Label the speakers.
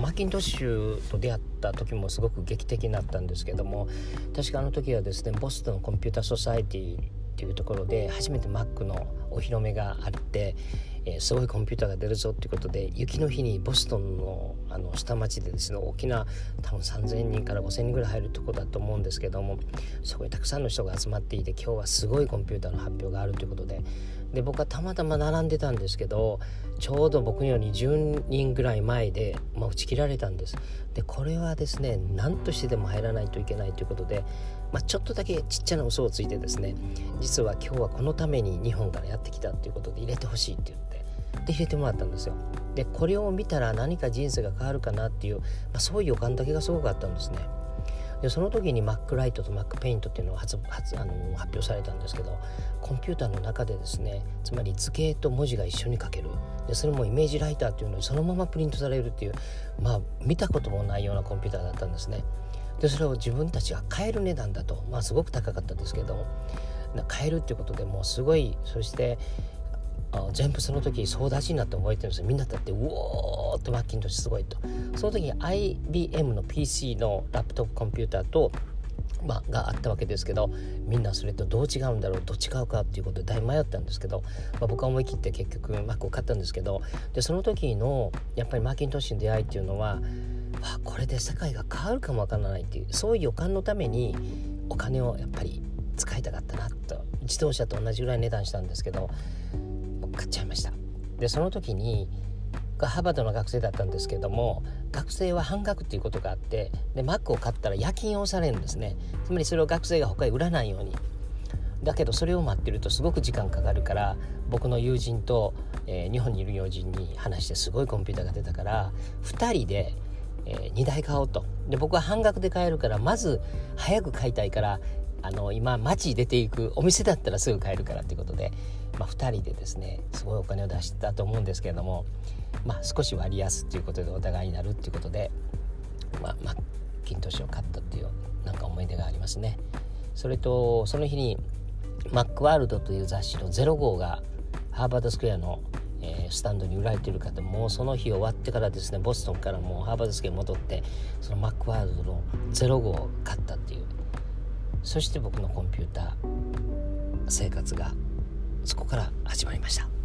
Speaker 1: マッキントッシュと出会った時もすごく劇的になったんですけども確かあの時はですねボストンコンピューターソサエティっていうところで初めて Mac のお披露目があって、えー、すごいコンピューターが出るぞっていうことで雪の日にボストンのあの下町でですね大きな多分3,000人から5,000人ぐらい入るとこだと思うんですけどもそこにたくさんの人が集まっていて今日はすごいコンピューターの発表があるということでで僕はたまたま並んでたんですけどちょうど僕より10人ぐらい前で、まあ、打ち切られたんです。でこれはですね何としてでも入らないといけないということで、まあ、ちょっとだけちっちゃな嘘をついてですね実は今日はこのために日本からやってきたということで入れてほしいって言ってで入れてもらったんですよ。でこれを見たら何か人生が変わるかなっていう、まあ、そういう予感だけがすごくあったんですね。でその時に Mac ライトと Mac ペイントっていうのが発発あの発表されたんですけどコンピューターの中でですねつまり図形と文字が一緒に書ける。でそれもイメージライターっていうのにそのままプリントされるっていうまあ見たこともないようなコンピューターだったんですね。でそれを自分たちが買える値段だとまあすごく高かったですけども買えるっていうことでもうすごいそしてあ全部その時総立ちになって覚えてるんですよ。みんなだってうおーっとマッキントッシュすごいと。その時に IBM の PC のラップトップコンピューターとま、があったわけですけどみんなそれとどう違うんだろうどっちうかっていうことで大迷ったんですけど、ま、僕は思い切って結局 Mac を買ったんですけどでその時のやっぱりマーキントッシュの出会いっていうのはあこれで世界が変わるかもわからないっていうそういう予感のためにお金をやっぱり使いたかったなと。自動車と同じぐらい値段したんですけど買っちゃいました。でその時にハーバードの学生だったんですけども学生は半額っていうことがあってでマックを買ったら夜勤をされるんですね。つまりそれを学生が他へ売らないように。だけどそれを待ってるとすごく時間かかるから僕の友人と、えー、日本にいる友人に話してすごいコンピューターが出たから2人で、えー、2台買おうと。で僕は半額で買えるからまず早く買いたいからあの今街出ていくお店だったらすぐ買えるからっていうことでまあ、2人でですねすごいお金を出したと思うんですけれども、まあ、少し割安っていうことでお互いになるっていうことで、まあ、マッキントッシュを買ったっていうなんか思い出がありますね。それとその日にマックワールドという雑誌の0号がハーバードスクエアの、えー、スタンドに売られている方もその日終わってからですねボストンからもうハーバードスクエアに戻ってそのマックワールドの0号を買ったっていうそして僕のコンピューター生活がそこから始まりました。